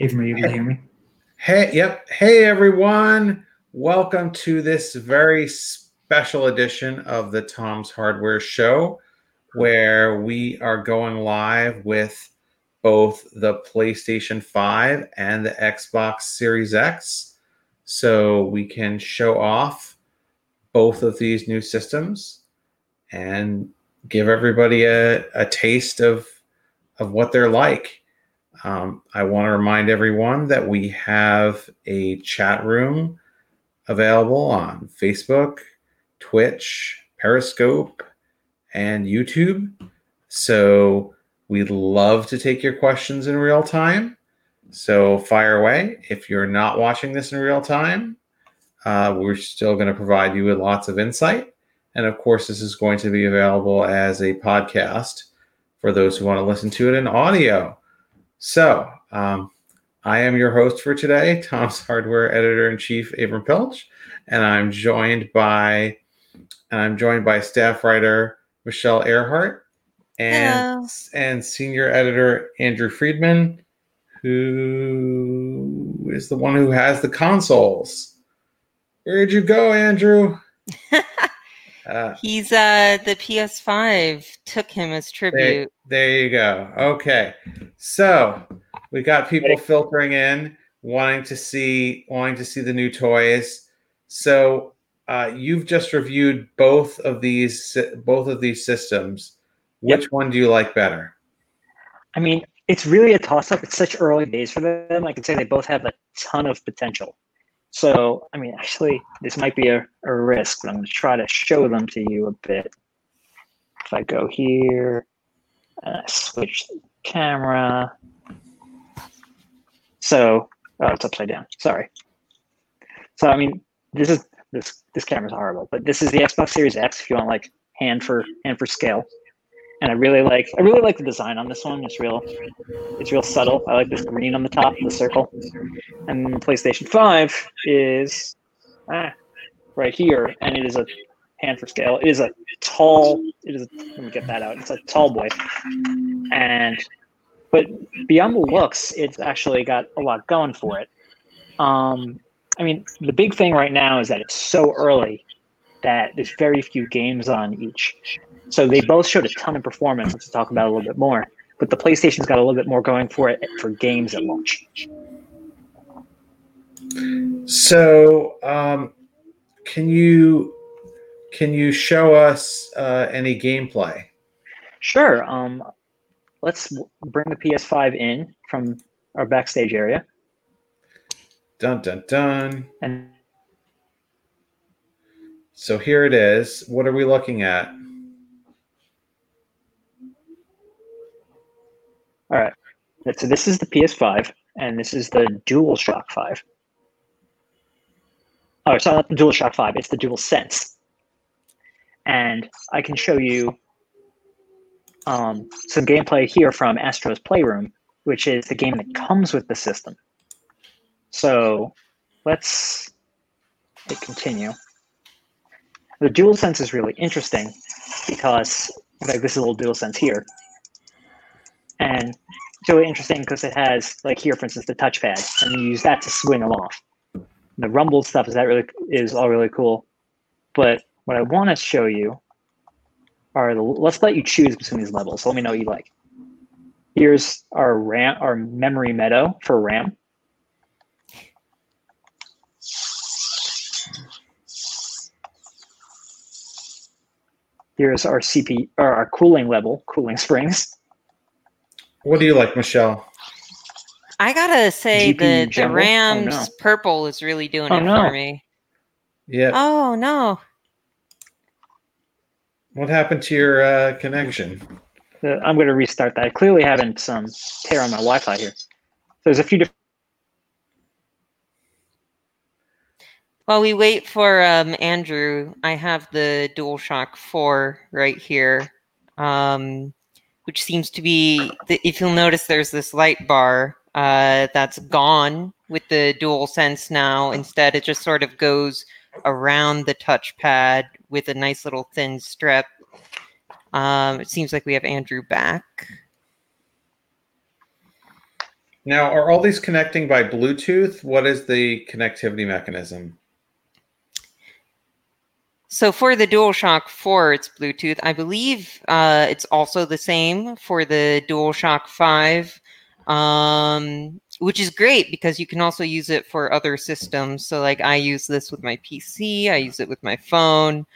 Avram, are you able to hear me? Hey, yep. Hey, everyone. Welcome to this very special edition of the Tom's Hardware Show, where we are going live with both the PlayStation 5 and the Xbox Series X. So we can show off both of these new systems and give everybody a, a taste of, of what they're like. Um, I want to remind everyone that we have a chat room available on Facebook, Twitch, Periscope, and YouTube. So we'd love to take your questions in real time. So fire away. If you're not watching this in real time, uh, we're still going to provide you with lots of insight. And of course, this is going to be available as a podcast for those who want to listen to it in audio. So, um, I am your host for today, Tom's Hardware Editor in Chief, Avram Piltch, and I'm joined by and I'm joined by staff writer Michelle Ehrhardt and Hello. and senior editor Andrew Freedman, who is the one who has the consoles. Where'd you go, Andrew? Uh, He's uh the PS5 took him as tribute. there you go. Okay. So we got people filtering in, wanting to see wanting to see the new toys. So uh, you've just reviewed both of these both of these systems. Which Yep. one do you like better? I mean, it's really a toss up. It's such early days for them. I can say they both have a ton of potential. So, I mean, actually, this might be a, a risk, but I'm going to try to show them to you a bit. If I go here, I switch camera. So, oh, it's upside down. Sorry. So, I mean, this is this this camera's horrible, but this is the Xbox Series X. If you want like hand for hand for scale, and I really like I really like the design on this one. It's real, it's real subtle. I like this green on the top, the circle, and PlayStation Five is ah, right here, and it is a hand for scale. It is a tall. It is. A, let me get that out. It's a tall boy, and but beyond the looks, it's actually got a lot going for it. Um, I mean, the big thing right now is that it's so early that there's very few games on each. So they both showed a ton of performance, which we'll talk about a little bit more. But the PlayStation's got a little bit more going for it for games at launch. So um, can you can you show us uh, any gameplay? Sure. Um, let's bring the PS5 in from our backstage area, Dun dun dun. and So here it is. What are we looking at? All right. So this is the PS5, and this is the DualShock 5. Oh, it's not the DualShock 5. It's the DualSense. And I can show you um, some gameplay here from Astro's Playroom, which is the game that comes with the system. So let's hit continue. The DualSense is really interesting because like this is a little DualSense here, and it's really interesting because it has like here, for instance, the touchpad, and you use that to swing them off. The rumble stuff is that really is all really cool, but what I want to show you are the, let's let you choose between these levels. So let me know what you like. Here's our RAM, our memory meadow for RAM. Here's our CP or our cooling level, cooling springs. What do you like, Michelle? I gotta say GPU the, the jumble? Oh, Rams no. purple is really doing Oh, it no. for me. Yeah. Oh no. What happened to your uh, connection? Uh, I'm going to restart that. I clearly having some tear on my Wi-Fi here. So there's a few different. While we wait for um, Andrew, I have the DualShock 4 right here, um, which seems to be, the, if you'll notice, there's this light bar uh, that's gone with the dual sense now. Instead, it just sort of goes around the touchpad with a nice little thin strip. Um, it seems like we have Andrew back. Now, are all these connecting by Bluetooth? What is the connectivity mechanism? So for the DualShock 4, it's Bluetooth. I believe uh, it's also the same for the DualShock 5, um, which is great because you can also use it for other systems. So like I use this with my PC, I use it with my phone.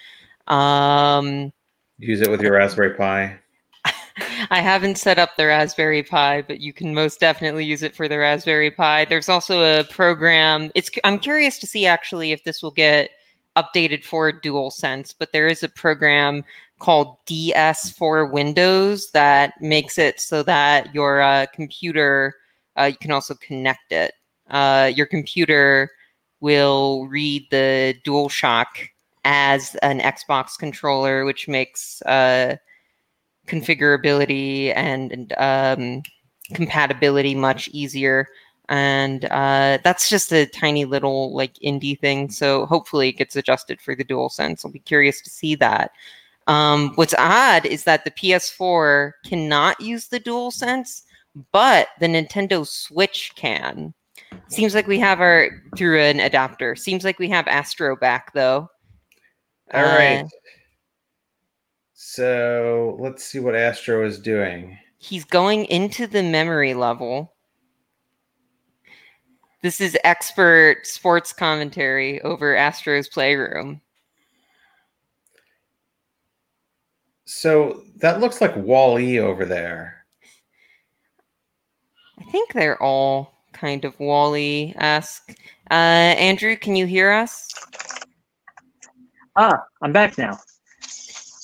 Um, Use it with your Raspberry Pi. I haven't set up the Raspberry Pi, but you can most definitely use it for the Raspberry Pi. There's also a program. It's I'm curious to see actually if this will get updated for DualSense, but there is a program called DS4Windows that makes it so that your uh, computer uh, you can also connect it. Uh, your computer will read the DualShock as an Xbox controller, which makes uh, configurability and, and um, compatibility much easier. And uh, that's just a tiny little like indie thing. So hopefully it gets adjusted for the dual sense. I'll be curious to see that. Um, what's odd is that the PS4 cannot use the dual sense, but the Nintendo Switch can. Seems like we have our through an adapter. Seems like we have Astro back though. All right. Uh, So let's see what Astro is doing. he's going into the memory level. This is expert sports commentary over Astro's Playroom. So that looks like Wall-E over there. I think they're all kind of Wally esque. Uh, Andrew, can you hear us? Ah, I'm back now.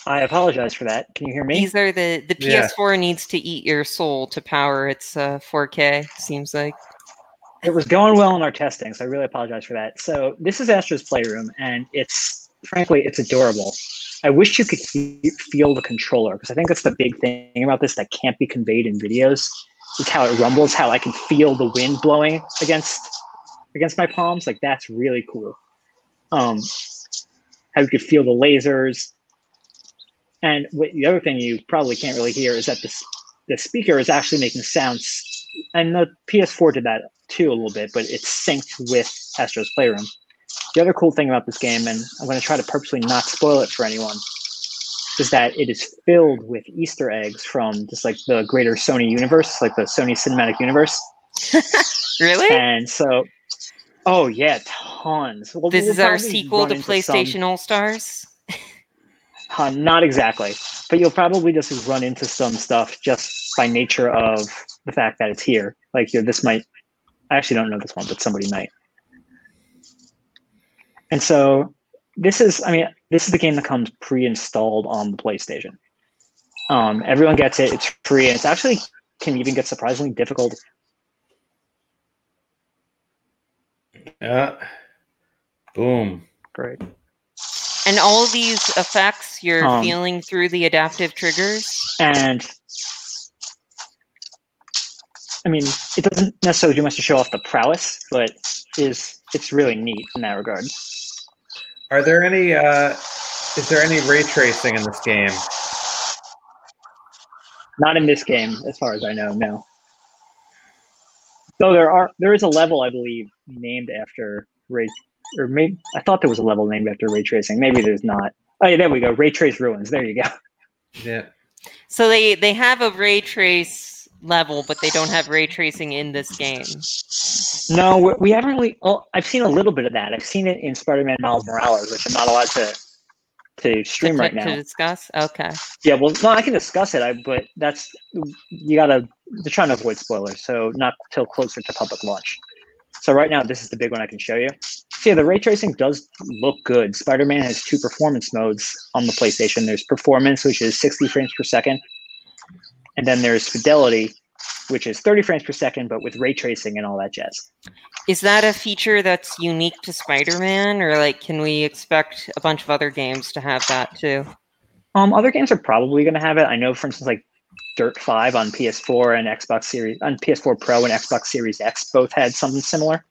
I apologize for that. Can you hear me? These are the the PS4 needs to eat your soul to power its uh, 4K. Seems like. It was going well in our testing, so I really apologize for that. So this is Astro's Playroom, and it's frankly it's adorable. I wish you could feel the controller because I think that's the big thing about this that can't be conveyed in videos. Is how it rumbles, how I can feel the wind blowing against against my palms. Like that's really cool. Um, how you could feel the lasers. And what, the other thing you probably can't really hear is that this the speaker is actually making sounds and the PS4 did that too a little bit, but it's synced with Astro's Playroom. The other cool thing about this game, and I'm going to try to purposely not spoil it for anyone, is that it is filled with Easter eggs from just like the greater Sony universe, like the Sony Cinematic Universe. Really? And so, oh yeah, tons. We'll- This we'll is our sequel to some- PlayStation All Stars. Uh, not exactly, but you'll probably just run into some stuff just by nature of the fact that it's here. Like you know, this might, I actually don't know this one, but somebody might. And so this is, I mean, this is the game that comes pre-installed on the PlayStation. Um, everyone gets it. It's free, and it's actually can even get surprisingly difficult. Yeah. Boom. Great. And all these effects you're Um, feeling through the adaptive triggers. And I mean, it doesn't necessarily do much to show off the prowess, but is it's really neat in that regard. Are there any uh is there any ray tracing in this game? Not in this game, as far as I know. No. Though there are, there is a level I believe named after ray, or maybe I thought there was a level named after ray tracing. Maybe there's not. Oh yeah, there we go. Ray trace ruins. There you go. Yeah. So they they have a ray trace level, but they don't have ray tracing in this game. No, we- haven't really. Oh, I've seen a little bit of that. I've seen it in Spider-Man Miles Morales, which I'm not allowed to to stream to, right to now. To discuss. Okay. Yeah, well, no, I can discuss it. I but that's you gotta. They're trying to avoid spoilers, so not till closer to public launch. So right now, this is the big one I can show you. So yeah, the ray tracing does look good. Spider-Man has two performance modes on the PlayStation. There's performance, which is 60 frames per second, and then there's fidelity, which is 30 frames per second, but with ray tracing and all that jazz. Is that a feature that's unique to Spider-Man, or like can we expect a bunch of other games to have that too? Um, other games are probably going to have it. I know, for instance, like Dirt Five on PS4 and Xbox Series on PS4 Pro and Xbox Series X both had something similar.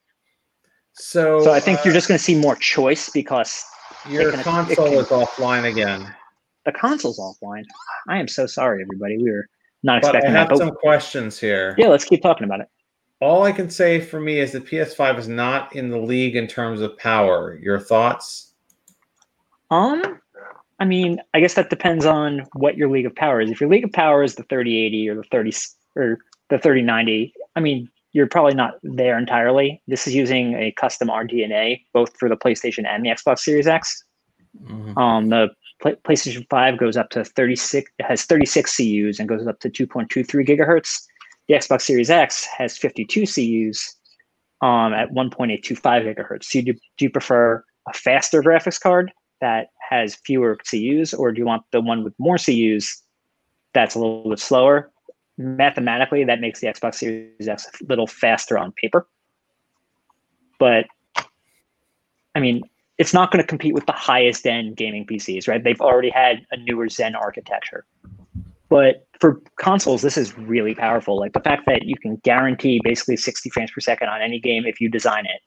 So, So I think you're uh, just going to see more choice because your can- console can- is offline again. the console's offline. I am so sorry, everybody. We were not But I expecting that. have But some questions here. yeah, let's keep talking about it. all I can say for me is the PS5 is not in the league in terms of power. Your thoughts? Um, I mean, I guess that depends on what your League of Power is. If your League of Power is the 3080 or the 30 or the 3090, I mean, you're probably not there entirely. This is using a custom RDNA both for the PlayStation and the Xbox Series X. Mm-hmm. Um, the PlayStation 5 goes up to 36, has 36 CUs and goes up to 2.23 gigahertz. The Xbox Series X has 52 CUs um, at 1.825 gigahertz. So do, do you prefer a faster graphics card that has fewer CUs, or do you want the one with more CUs that's a little bit slower? Mathematically, that makes the Xbox Series X a little faster on paper. But I mean, it's not going to compete with the highest end gaming PCs, right? They've already had a newer Zen architecture. But for consoles, this is really powerful. Like the fact that you can guarantee basically 60 frames per second on any game if you design it,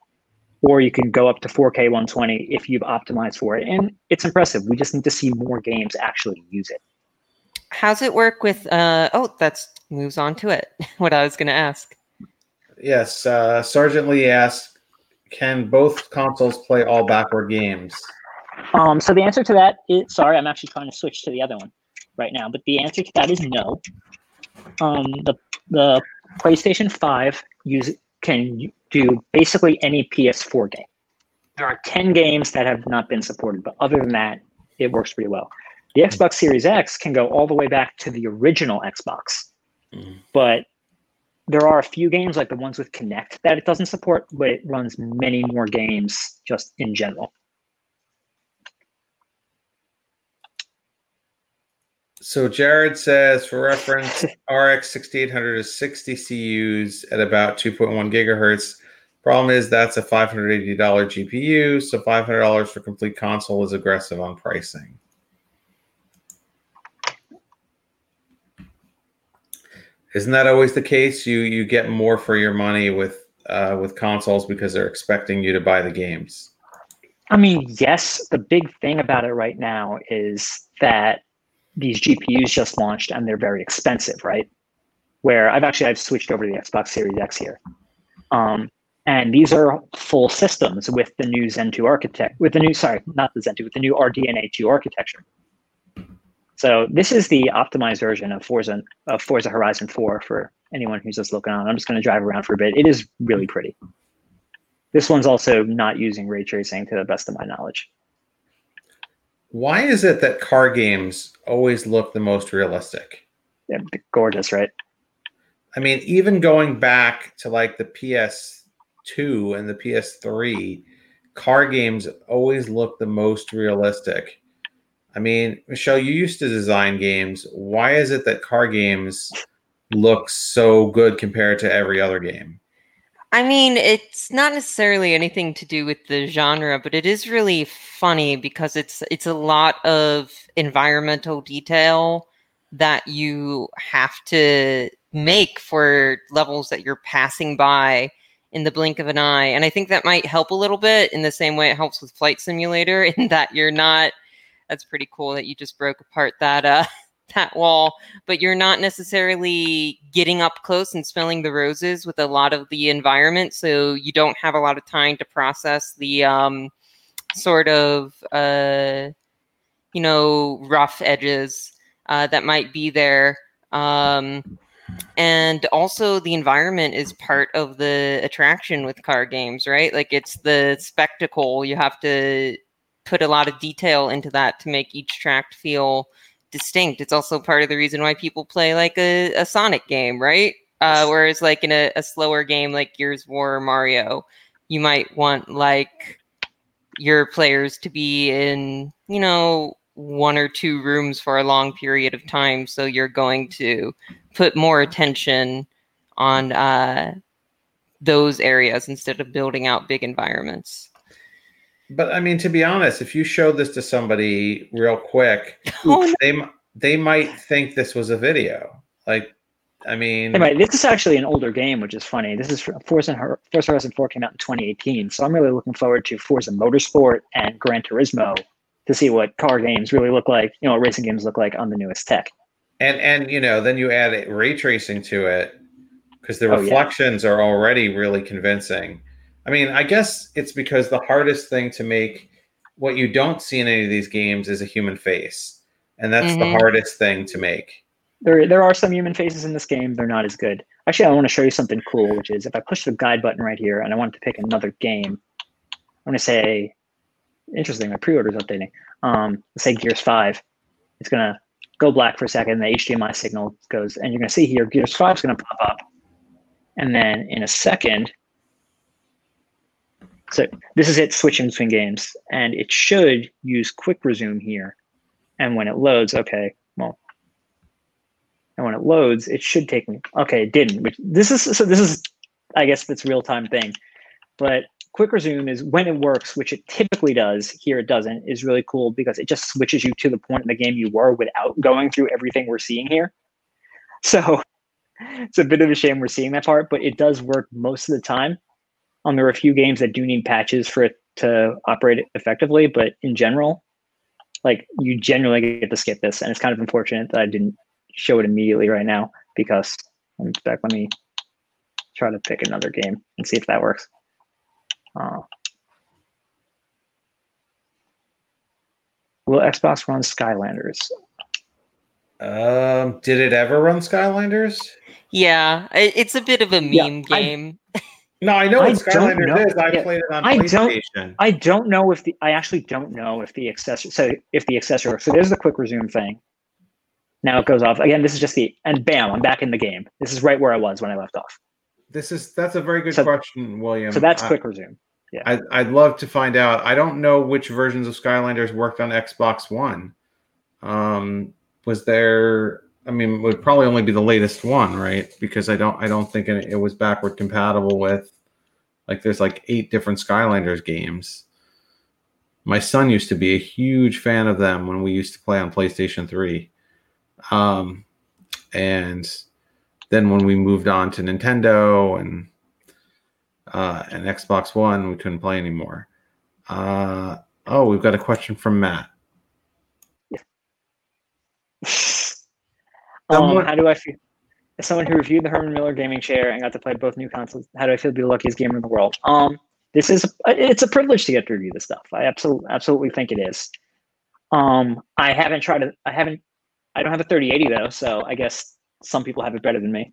or you can go up to 4K 120 if you've optimized for it. And it's impressive. We just need to see more games actually use it. How's it work with? Uh, oh, that's moves on to it. what I was going to ask. Yes, uh, Sergeant Lee asked, "Can both consoles play all backward games?" Um, so the answer to that is sorry, I'm actually trying to switch to the other one right now, but the answer to that is no. Um, the the PlayStation Five use can do basically any PS4 game. There are 10 games that have not been supported, but other than that, it works pretty well. The Xbox Series X can go all the way back to the original Xbox, mm. but there are a few games like the ones with Kinect that it doesn't support, but it runs many more games just in general. So Jared says, for reference, RX 6800 is 60 CUs at about 2.1 gigahertz. Problem is that's a $580 GPU, so $500 for complete console is aggressive on pricing. Isn't that always the case? You you get more for your money with uh, with consoles because they're expecting you to buy the games. I mean, yes. The big thing about it right now is that these GPUs just launched and they're very expensive, right? Where I've actually I've switched over to the Xbox Series X here, um, and these are full systems with the new Zen 2 architect, with the new sorry, not the Zen 2, with the new RDNA 2 architecture. So this is the optimized version of Forza of Forza Horizon 4 for anyone who's just looking on. I'm just going to drive around for a bit. It is really pretty. This one's also not using ray tracing to the best of my knowledge. Why is it that car games always look the most realistic? Yeah, gorgeous, right? I mean, even going back to like the PS2 and the PS3, car games always look the most realistic. I mean, Michelle, you used to design games. Why is it that car games look so good compared to every other game? I mean, it's not necessarily anything to do with the genre, but it is really funny because it's it's a lot of environmental detail that you have to make for levels that you're passing by in the blink of an eye. And I think that might help a little bit in the same way it helps with Flight Simulator in that you're not that's pretty cool that you just broke apart that uh that wall, but you're not necessarily getting up close and smelling the roses with a lot of the environment, so you don't have a lot of time to process the um sort of uh you know rough edges uh, that might be there. Um, and also the environment is part of the attraction with car games right like it's the spectacle you have to put a lot of detail into that to make each track feel distinct. It's also part of the reason why people play like a, a Sonic game, right? Uh, whereas like in a, a slower game like Gears War or Mario, you might want like your players to be in, you know, one or two rooms for a long period of time. So you're going to put more attention on uh, those areas instead of building out big environments. But I mean, to be honest, if you showed this to somebody real quick, oh, no. they they might think this was a video. Like, I mean, anyway, this is actually an older game, which is funny. This is Forza Forza Horizon 4 came out in 2018, so I'm really looking forward to Forza Motorsport and Gran Turismo to see what car games really look like. You know, what racing games look like on the newest tech. And and you know, then you add ray tracing to it. because the Oh, yeah. reflections are already really convincing. I mean, I guess it's because the hardest thing to make what you don't see in any of these games is a human face, and that's the Mhm. hardest thing to make. There, there are some human faces in this game. They're not as good. Actually, I want to show you something cool, which is if I push the guide button right here and I want to pick another game, I'm going to say, interesting, my pre-order is updating. Um, let's say Gears 5. It's going to go black for a second. The HDMI signal goes, and you're going to see here, Gears 5 is going to pop up. And then in a second, so this is it switching between games, and it should use quick resume here. And when it loads, okay, well, and when it loads, it should take me. Okay, it didn't. Which this is so. This is, I guess, that's real time thing. But quick resume is when it works, which it typically does. Here it doesn't. Is really cool because it just switches you to the point in the game you were without going through everything we're seeing here. So it's a bit of a shame we're seeing that part, but it does work most of the time. Um, there are a few games that do need patches for it to operate effectively, but in general, like you generally get to skip this, and it's kind of unfortunate that I didn't show it immediately right now because let me back. Let me try to pick another game and see if that works. Uh, will Xbox run Skylanders? Um, did it ever run Skylanders? Yeah, it's a bit of a meme I- game. No, I know I what don't Skylanders know. is. I Yeah. played it on I don't- I don't know if the I actually don't know if the accessory so if the accessory so there's the quick resume thing. Now it goes off again. This is just the and bam, I'm back in the game. This is right where I was when I left off. This is that's a very good So- question, William. So that's I- quick resume. Yeah. I, I'd love to find out. I don't know which versions of Skylanders worked on Xbox One. Um, was there? I mean, it would probably only be the latest one, right? Because I don't, I don't think it, it was backward compatible with. Like, there's like eight different Skylanders games. My son used to be a huge fan of them when we used to play on PlayStation Three, um, and then when we moved on to Nintendo and uh, and Xbox One, we couldn't play anymore. Uh, oh, we've got a question from Matt. um, Someone- how do I feel? As someone who reviewed the Herman Miller gaming chair and got to play both new consoles, how do I feel to be the luckiest gamer in the world? Um, this is it's a privilege to get to review this stuff. I absolutely absolutely think it is. Um, I haven't tried to. I haven't. I don't have a 3080 though, so I guess some people have it better than me.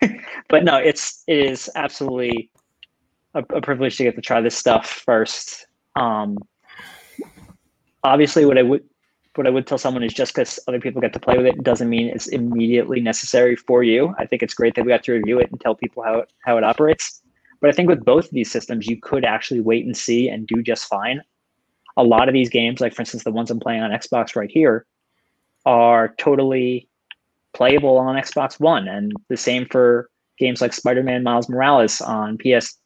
but no, it's it is absolutely a, a privilege to get to try this stuff first. Um, obviously, what I would what I would tell someone is just because other people get to play with it doesn't mean it's immediately necessary for you. I think it's great that we got to review it and tell people how it, how it operates. But I think with both of these systems, you could actually wait and see and do just fine. A lot of these games, like for instance, the ones I'm playing on Xbox right here, are totally playable on Xbox One, and the same for games like Spider-Man Miles Morales on PS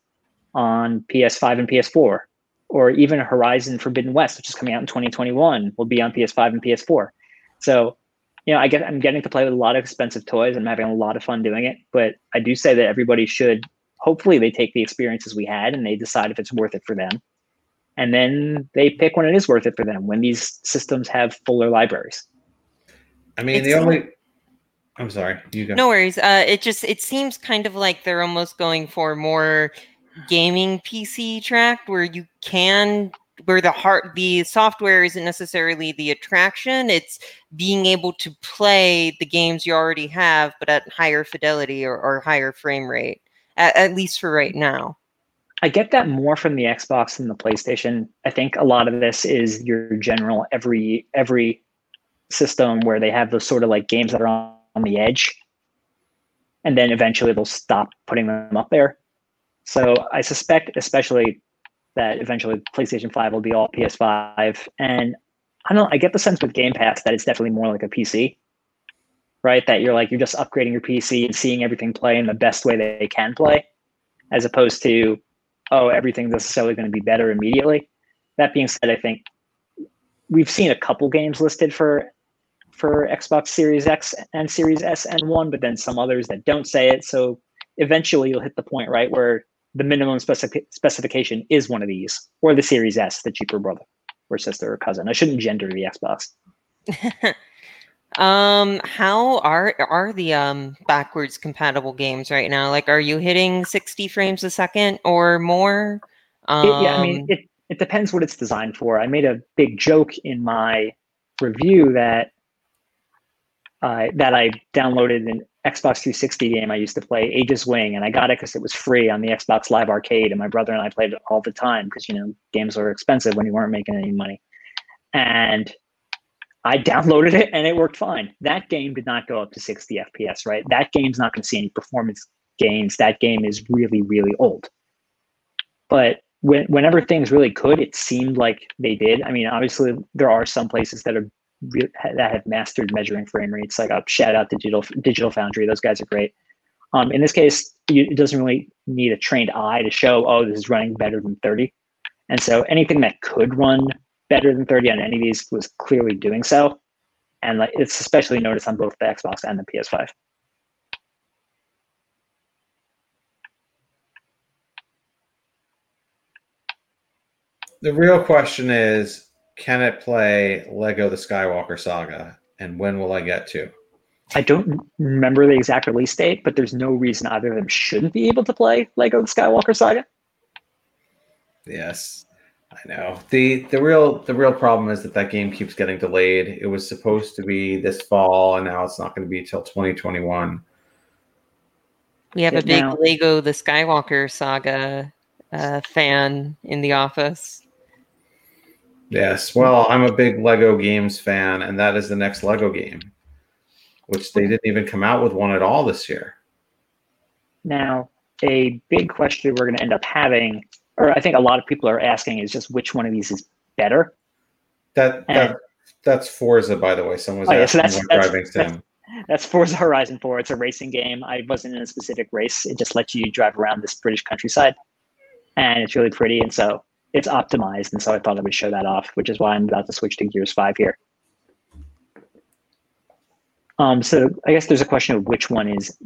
on PS5 and PS4 or even Horizon Forbidden West, which is coming out in 2021, will be on PS5 and PS4. So, you know, I get I'm getting to play with a lot of expensive toys. I'm having a lot of fun doing it. But I do say that everybody should hopefully they take the experiences we had and they decide if it's worth it for them. And then they pick when it is worth it for them when these systems have fuller libraries. I mean, the It's- only. I'm sorry. You go. No worries. Uh, it just it seems kind of like they're almost going for more gaming PC track where you can where the heart the software isn't necessarily the attraction it's being able to play the games you already have but at higher fidelity or, or higher frame rate at, at least for right now I get that more from the Xbox than the PlayStation. I think a lot of this is your general every every system where they have those sort of like games that are on, on the edge, and then eventually they'll stop putting them up there. So I suspect, especially that eventually PlayStation Five will be all PS5, and I don't. I get the sense with Game Pass that it's definitely more like a PC, right? That you're like you're just upgrading your PC and seeing everything play in the best way they can play, as opposed to oh, everything's necessarily going to be better immediately. That being said, I think we've seen a couple games listed for for Xbox Series X and Series S and one, but then some others that don't say it. So eventually, you'll hit the point right where the minimum specific specification is one of these, or the Series S, the cheaper brother or sister or cousin. I shouldn't gender the Xbox. Um, how are are the um backwards compatible games right now? Like, are you hitting sixty frames a second or more? It- yeah, I mean, Um, it, it depends what it's designed for. I made a big joke in my review that uh, that I downloaded an Xbox 360 game I used to play, Aegis Wing, and I got it because it was free on the Xbox Live Arcade, and my brother and I played it all the time because you know games were expensive when you weren't making any money, and I downloaded it and it worked fine. That game did not go up to 60 FPS, right? That game's not going to see any performance gains. That game is really, really old. But when, whenever things really could, it seemed like they did. I mean, obviously, there are some places that are re- that have mastered measuring frame rates. Like a shout out to Digital Digital Foundry; those guys are great. Um, in this case, you, it doesn't really need a trained eye to show, oh, this is running better than 30. And so anything that could run better than 30 on any of these was clearly doing so. And like it's especially noticed on both the Xbox and the PS5. The real question is can it play Lego the Skywalker Saga? And when will I get to? I don't remember the exact release date, but there's no reason either of them shouldn't be able to play Lego the Skywalker Saga. Yes, I know. the the real The real problem is that that game keeps getting delayed. It was supposed to be this fall, and now it's not going to be till 2021. we have a big now. Lego the Skywalker saga uh, fan in the office. Yes. Well, I'm a big Lego games fan, and that is the next Lego game, which they didn't even come out with one at all this year. Now, a big question we're going to end up having, or I think a lot of people are asking, is just which one of these is better. That that that's Forza, by the way. Someone was Oh, yeah, so asking that's- what that's- driving that's- sim. That's Forza Horizon 4. It's a racing game. I wasn't in a specific race. It just lets you drive around this British countryside. And it's really pretty. And so it's optimized. And so I thought I would show that off, which is why I'm about to switch to Gears 5 here. Um, so I guess there's a question of which one is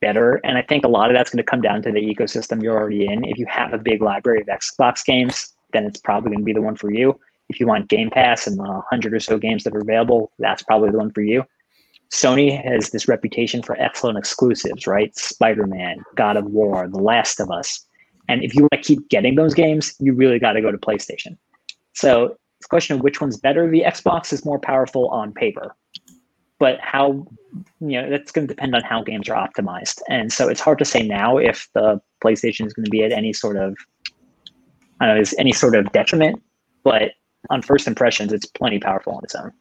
better. And I think a lot of that's going to come down to the ecosystem you're already in. If you have a big library of Xbox games, then it's probably going to be the one for you. If you want Game Pass and the 100 or so games that are available, that's probably the one for you. Sony has this reputation for excellent exclusives, right? Spider Man, God of War, The Last of Us. And if you want to keep getting those games, you really got to go to PlayStation. So it's a question of which one's better. The Xbox is more powerful on paper, but how, you know, that's going to depend on how games are optimized. And so it's hard to say now if the PlayStation is going to be at any sort of, I don't know, is any sort of detriment. But on first impressions, it's plenty powerful on its own.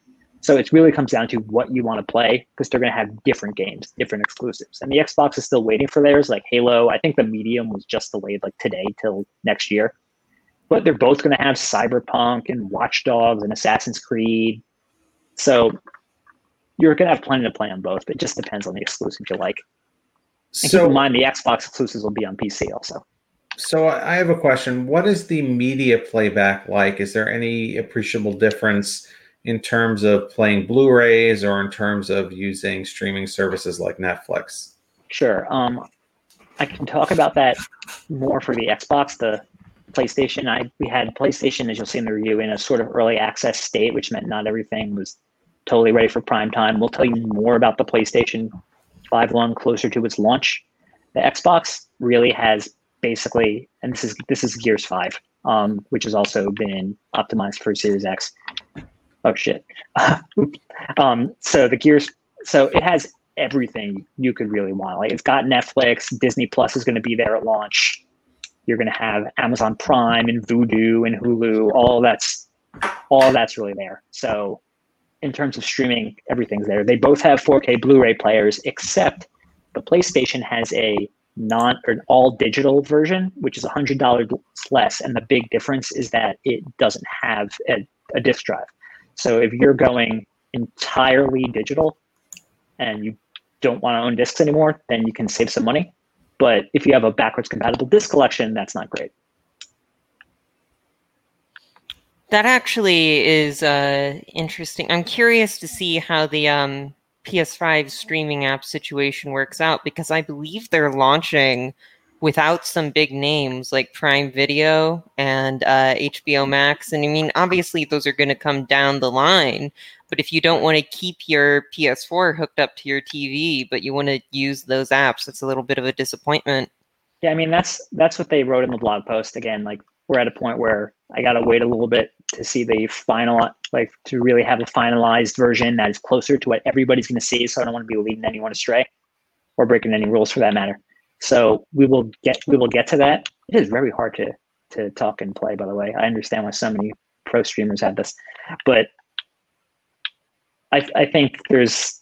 So it really comes down to what you want to play because they're going to have different games, different exclusives. And the Xbox is still waiting for theirs, like Halo. I think the medium was just delayed like today till next year. But they're both going to have Cyberpunk and Watch Dogs and Assassin's Creed. So you're going to have plenty to play on both, but it just depends on the exclusive you like. And keep So in mind the Xbox exclusives will be on PC also. So I have a question. What is the media playback like? Is there any appreciable difference in terms of playing Blu-rays or in terms of using streaming services like Netflix? Sure. Um, I can talk about that more for the Xbox. The PlayStation, I we had PlayStation, as you'll see in the review, in a sort of early access state, which meant not everything was totally ready for prime time. We'll tell you more about the PlayStation 5 one closer to its launch. The Xbox really has basically, and this is this is Gears 5, um, which has also been optimized for Series X. Oh shit. um, so the Gears, so it has everything you could really want. Like it's got Netflix, Disney Plus is going to be there at launch. You're going to have Amazon Prime and Vudu and Hulu. All that's all that's really there. So in terms of streaming, everything's there. They both have 4K Blu-ray players, except the PlayStation has a non or an all digital version, which is hundred dollars less. And the big difference is that it doesn't have a, a disc drive. So if you're going entirely digital and you don't want to own discs anymore, then you can save some money. But if you have a backwards compatible disc collection, that's not great. That actually is uh, interesting. I'm curious to see how the um, PS5 streaming app situation works out because I believe they're launching without some big names like Prime Video and uh, HBO Max. And I mean, obviously, those are going to come down the line. But if you don't want to keep your PS4 hooked up to your TV, but you want to use those apps, it's a little bit of a disappointment. Yeah, I mean that's that's what they wrote in the blog post. Again, like we're at a point where I gotta wait a little bit to see the final, like to really have a finalized version that is closer to what everybody's gonna see. So I don't want to be leading anyone astray or breaking any rules for that matter. So we will get we will get to that. It is very hard to to talk and play. By the way, I understand why so many pro streamers have this, but I I think there's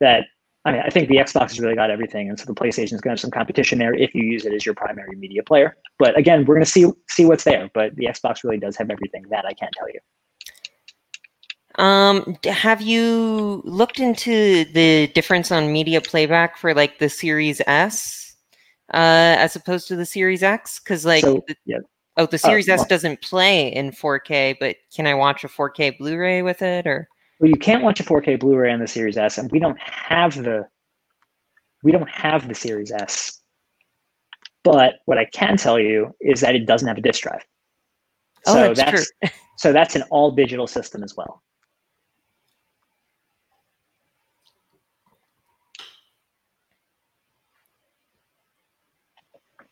that. I mean, I think the Xbox has really got everything, and so the PlayStation is going to have some competition there if you use it as your primary media player. But again, we're going to see see what's there. But the Xbox really does have everything that I can't tell you. Um, have you looked into the difference on media playback for like the Series S uh, as opposed to the Series X? Because like, So, the- yeah. oh, the Series S well- doesn't play in 4K, but can I watch a 4K Blu-ray with it? Or Well, you can't watch a 4K Blu-ray on the Series S, and we don't have the we don't have the Series S. But what I can tell you is that it doesn't have a disk drive. oh, so that's, that's true. so that's an all digital system as well.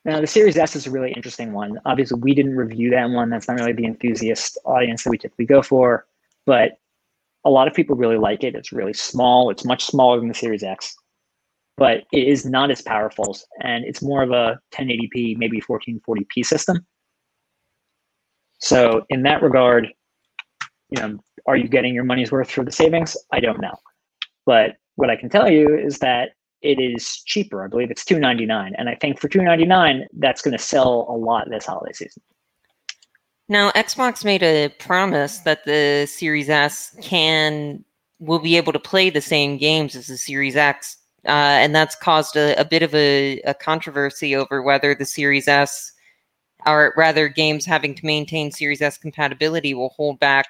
Now, the Series S is a really interesting one. Obviously, we didn't review that one. That's not really the enthusiast audience that we typically go for, but a lot of people really like it. It's really small. It's much smaller than the Series X, but it is not as powerful, and it's more of a 1080p, maybe 1440p system. So, in that regard, you know, are you getting your money's worth for the savings? I don't know, but what I can tell you is that it is cheaper. I believe it's two ninety nine, and I think for two ninety nine, that's going to sell a lot this holiday season. Now, Xbox made a promise that the Series S can will be able to play the same games as the Series X, uh, and that's caused a, a bit of a, a controversy over whether the Series S, or rather, games having to maintain Series S compatibility, will hold back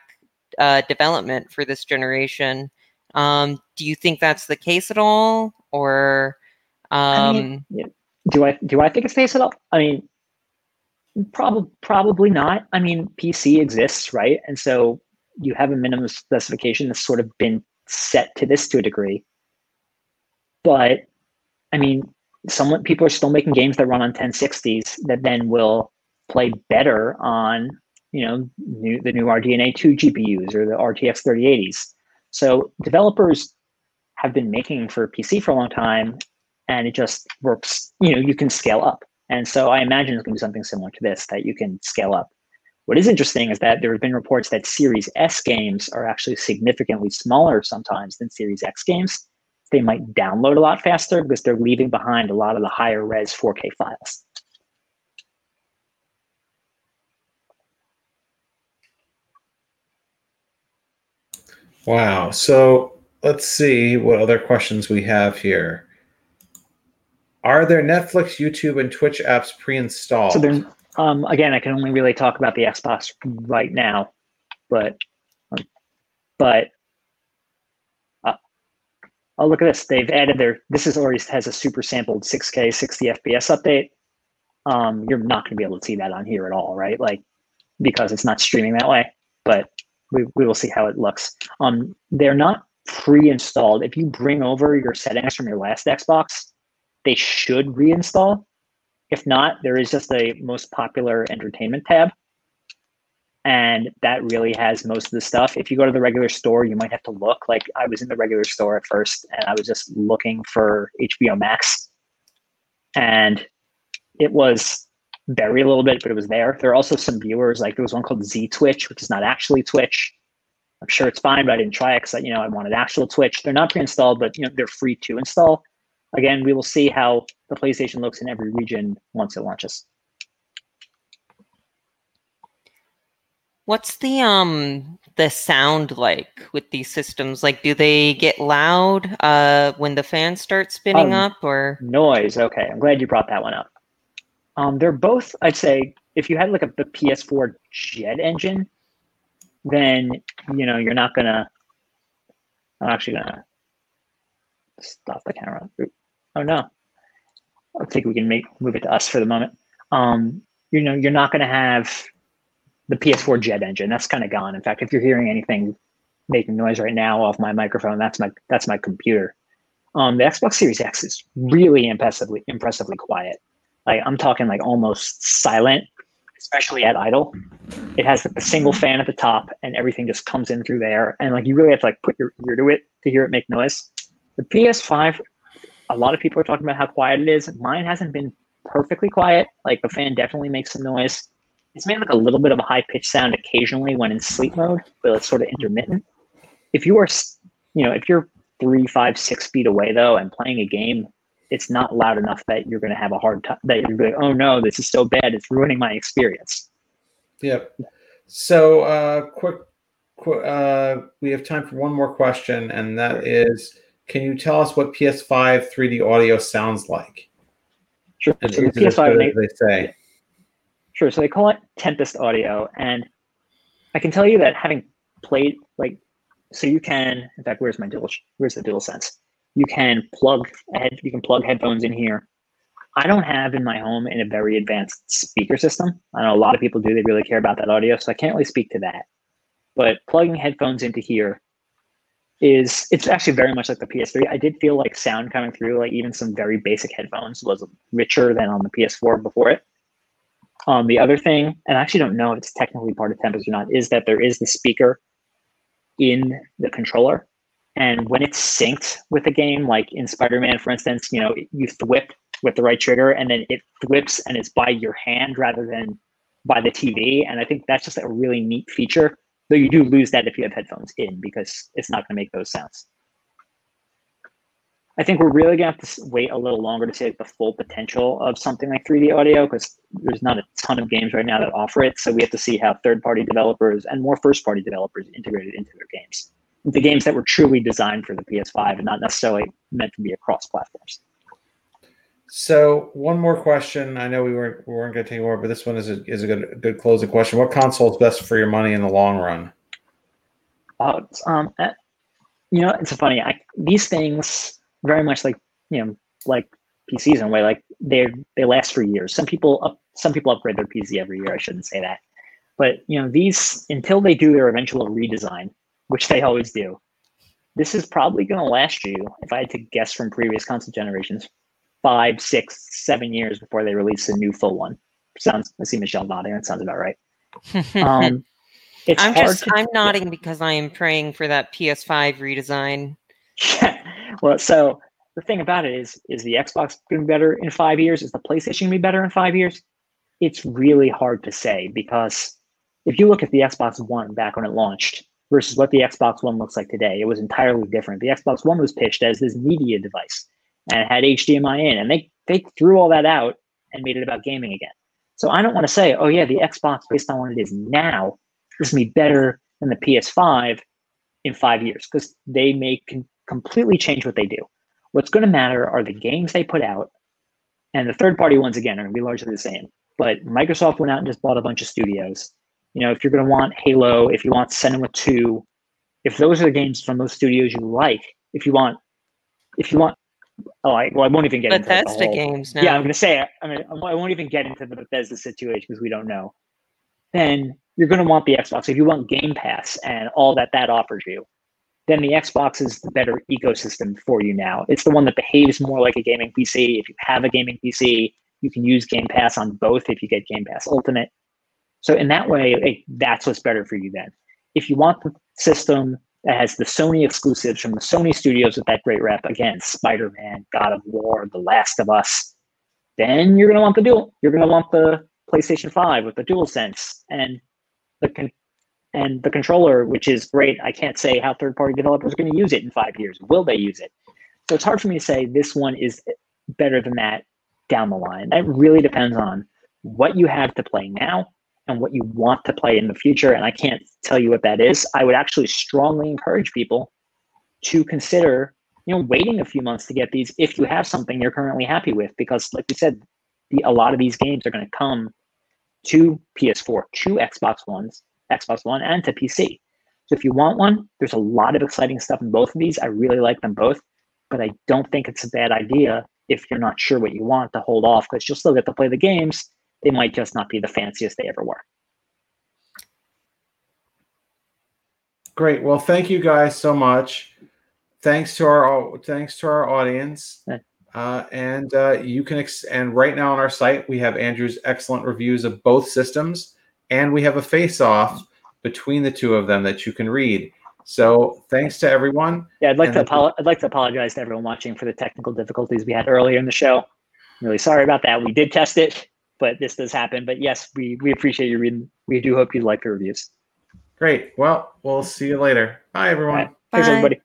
uh, development for this generation. Um, do you think that's the case at all, or I um, mean, do I do I think it's face at all? I mean, probably probably not. I mean, PC exists, right? And so you have a minimum specification that's sort of been set to this to a degree. But I mean, someone people are still making games that run on 1060s that then will play better on you know new, the new RDNA 2 GPUs or the RTX 3080s. So developers have been making for PC for a long time, and it just works. You know, you can scale up, and so I imagine it's going to be something similar to this that you can scale up. What is interesting is that there have been reports that Series S games are actually significantly smaller sometimes than Series X games. They might download a lot faster because they're leaving behind a lot of the higher res 4K files. Wow. So let's see what other questions we have here. Are there Netflix, YouTube, and Twitch apps pre-installed? So there's um, again, I can only really talk about the Xbox right now, but but uh, oh look at this! They've added their. This is already has a super sampled 6K 60 FPS update. Um, you're not going to be able to see that on here at all, right? Like because it's not streaming that way. But we, we will see how it looks. Um, they're not pre-installed. If you bring over your settings from your last Xbox, they should reinstall. If not, there is just a most popular entertainment tab. And that really has most of the stuff. If you go to the regular store, you might have to look. Like I was in the regular store at first and I was just looking for HBO Max. And it was very little bit, but it was there. There are also some viewers, like there was one called Z Twitch, which is not actually Twitch. I'm sure it's fine, but I didn't try it because you know I wanted actual Twitch. They're not pre-installed, but you know they're free to install. Again, we will see how the PlayStation looks in every region once it launches. What's the um the sound like with these systems? Like, do they get loud uh when the fans start spinning Um, up, or Noise. Okay, I'm glad you brought that one up. Um, they're both. I'd say if you had like a the PS4 jet engine, then you know you're not gonna. I'm actually gonna stop the camera. Oh no. I think we can make move it to us for the moment. Um, you know, you're not gonna have the PS4 jet engine. That's kind of gone. In fact, if you're hearing anything making noise right now off my microphone. That's my that's my computer. Um, the Xbox Series X is really impressively impressively quiet. Like I'm talking like almost silent, especially at idle. It has a single fan at the top, and everything just comes in through there. And like you really have to like put your ear to it to hear it make noise. The PS5, a lot of people are talking about how quiet it is. Mine hasn't been perfectly quiet. Like the fan definitely makes some noise. It's made like a little bit of a high pitched sound occasionally when in sleep mode, but it's sort of intermittent. If you are, you know, if you're three, five, six feet away though and playing a game, it's not loud enough that you're going to have a hard time. That you're like, oh no, this is so bad, it's ruining my experience. Yep. So, uh, quick, quick uh, we have time for one more question, and that is, can you tell us what PS5 3D audio sounds like? Sure. And so the is it as PS5 they, they say. Sure. So they call it Tempest Audio, and I can tell you that having played like, so you can. In fact, where's my dual? Where's the DualSense? You can plug head. You can plug headphones in here. I don't have in my home in a very advanced speaker system. I know a lot of people do. They really care about that audio, so I can't really speak to that. But plugging headphones into here is it's actually very much like the PS3. I did feel like sound coming through, like even some very basic headphones, was richer than on the PS4 before it. Um, the other thing, and I actually don't know if it's technically part of Tempest or not, is that there is the speaker in the controller. And when it's synced with the game, like in Spider-Man, for instance, you know, you thwip with the right trigger and then it thwips and it's by your hand rather than by the TV. And I think that's just a really neat feature. Though you do lose that if you have headphones in because it's not going to make those sounds. I think we're really gonna have to wait a little longer to see like, the full potential of something like 3D audio because there's not a ton of games right now that offer it. So we have to see how third-party developers and more first-party developers integrate it into their games, the games that were truly designed for the PS5 and not necessarily meant to be across platforms. So one more question. I know we weren't we weren't going to take more, but this one is a is a good good closing question. What console is best for your money in the long run? Uh, um, uh, you know, it's funny. I, these things very much like you know like PCs in a way. Like they they last for years. Some people up some people upgrade their PC every year. I shouldn't say that, but you know these until they do their eventual redesign, which they always do. This is probably going to last you, if I had to guess from previous console generations, five, six, seven years before they release a new full one. Sounds. I see Michelle nodding. That sounds about right. Um, it's I'm hard just to- I'm nodding because I am praying for that PS5 redesign. well, so the thing about it is, is the Xbox going to be better in five years? Is the PlayStation going to be better in five years? It's really hard to say because if you look at the Xbox One back when it launched versus what the Xbox One looks like today, it was entirely different. The Xbox One was pitched as this media device and had HDMI in, and they they threw all that out and made it about gaming again. So I don't want to say, oh yeah, the Xbox based on what it is now is going to be better than the PS5 in five years because they may con- completely change what they do. What's going to matter are the games they put out, and the third party ones again are going to be largely the same. But Microsoft went out and just bought a bunch of studios. You know, if you're going to want Halo, if you want Cinema Two, if those are the games from those studios you like, if you want, if you want, oh, I, well, I won't even get into the Bethesda whole- games now. yeah, I'm going to say I mean I won't even get into the Bethesda situation because we don't know. Then you're going to want the Xbox if you want Game Pass and all that that offers you. Then the Xbox is the better ecosystem for you now. It's the one that behaves more like a gaming PC. If you have a gaming PC, you can use Game Pass on both if you get Game Pass Ultimate. So in that way, it, that's what's better for you then. If you want the system that has the Sony exclusives from the Sony studios with that great rep, again, Spider-Man, God of War, The Last of Us, then you're going to want the dual. You're going to want the PlayStation 5 with the DualSense and the con- and the controller, which is great. I can't say how third-party developers are going to use it in five years. Will they use it? So it's hard for me to say this one is better than that down the line. That really depends on what you have to play now and what you want to play in the future. And I can't tell you what that is. I would actually strongly encourage people to consider, you know, waiting a few months to get these if you have something you're currently happy with, because like we said, the, a lot of these games are going to come to PS4, to Xbox Ones, Xbox One, and to PC. So if you want one, there's a lot of exciting stuff in both of these. I really like them both, but I don't think it's a bad idea if you're not sure what you want to hold off because you'll still get to play the games. They might just not be the fanciest they ever were. Great. Well, thank you guys so much. Thanks to our thanks to our audience. Uh, and uh, you can ex- and right now on our site we have Andrew's excellent reviews of both systems, and we have a face off between the two of them that you can read. So thanks to everyone. Yeah, I'd like And to apolo- I'd like to apologize to everyone watching for the technical difficulties we had earlier in the show. I'm really sorry about that. We did test it, but this does happen. But yes, we we appreciate you reading. We do hope you like the reviews. Great. Well, we'll see you later. Bye, everyone. All right. Thanks, Bye. everybody.